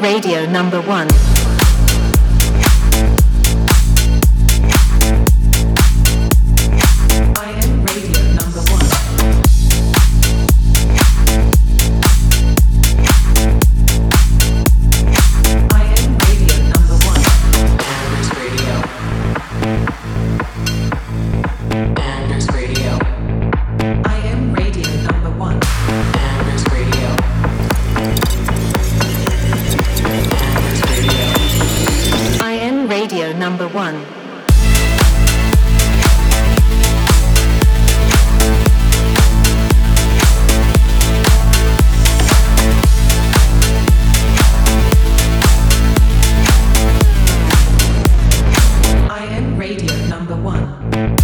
Radio Number 1. number one. Radio number one.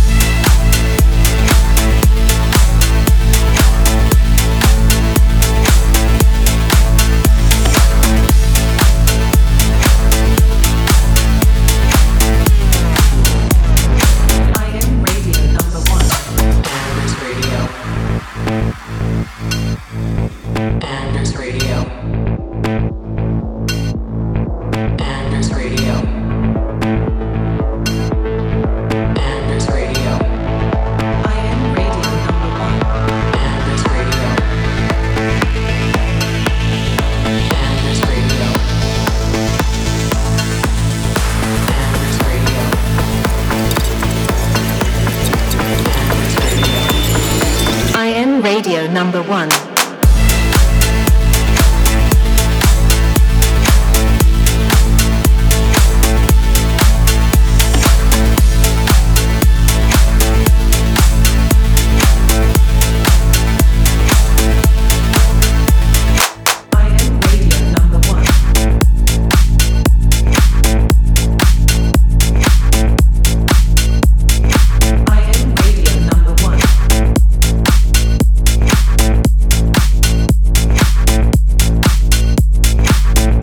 Radio number one.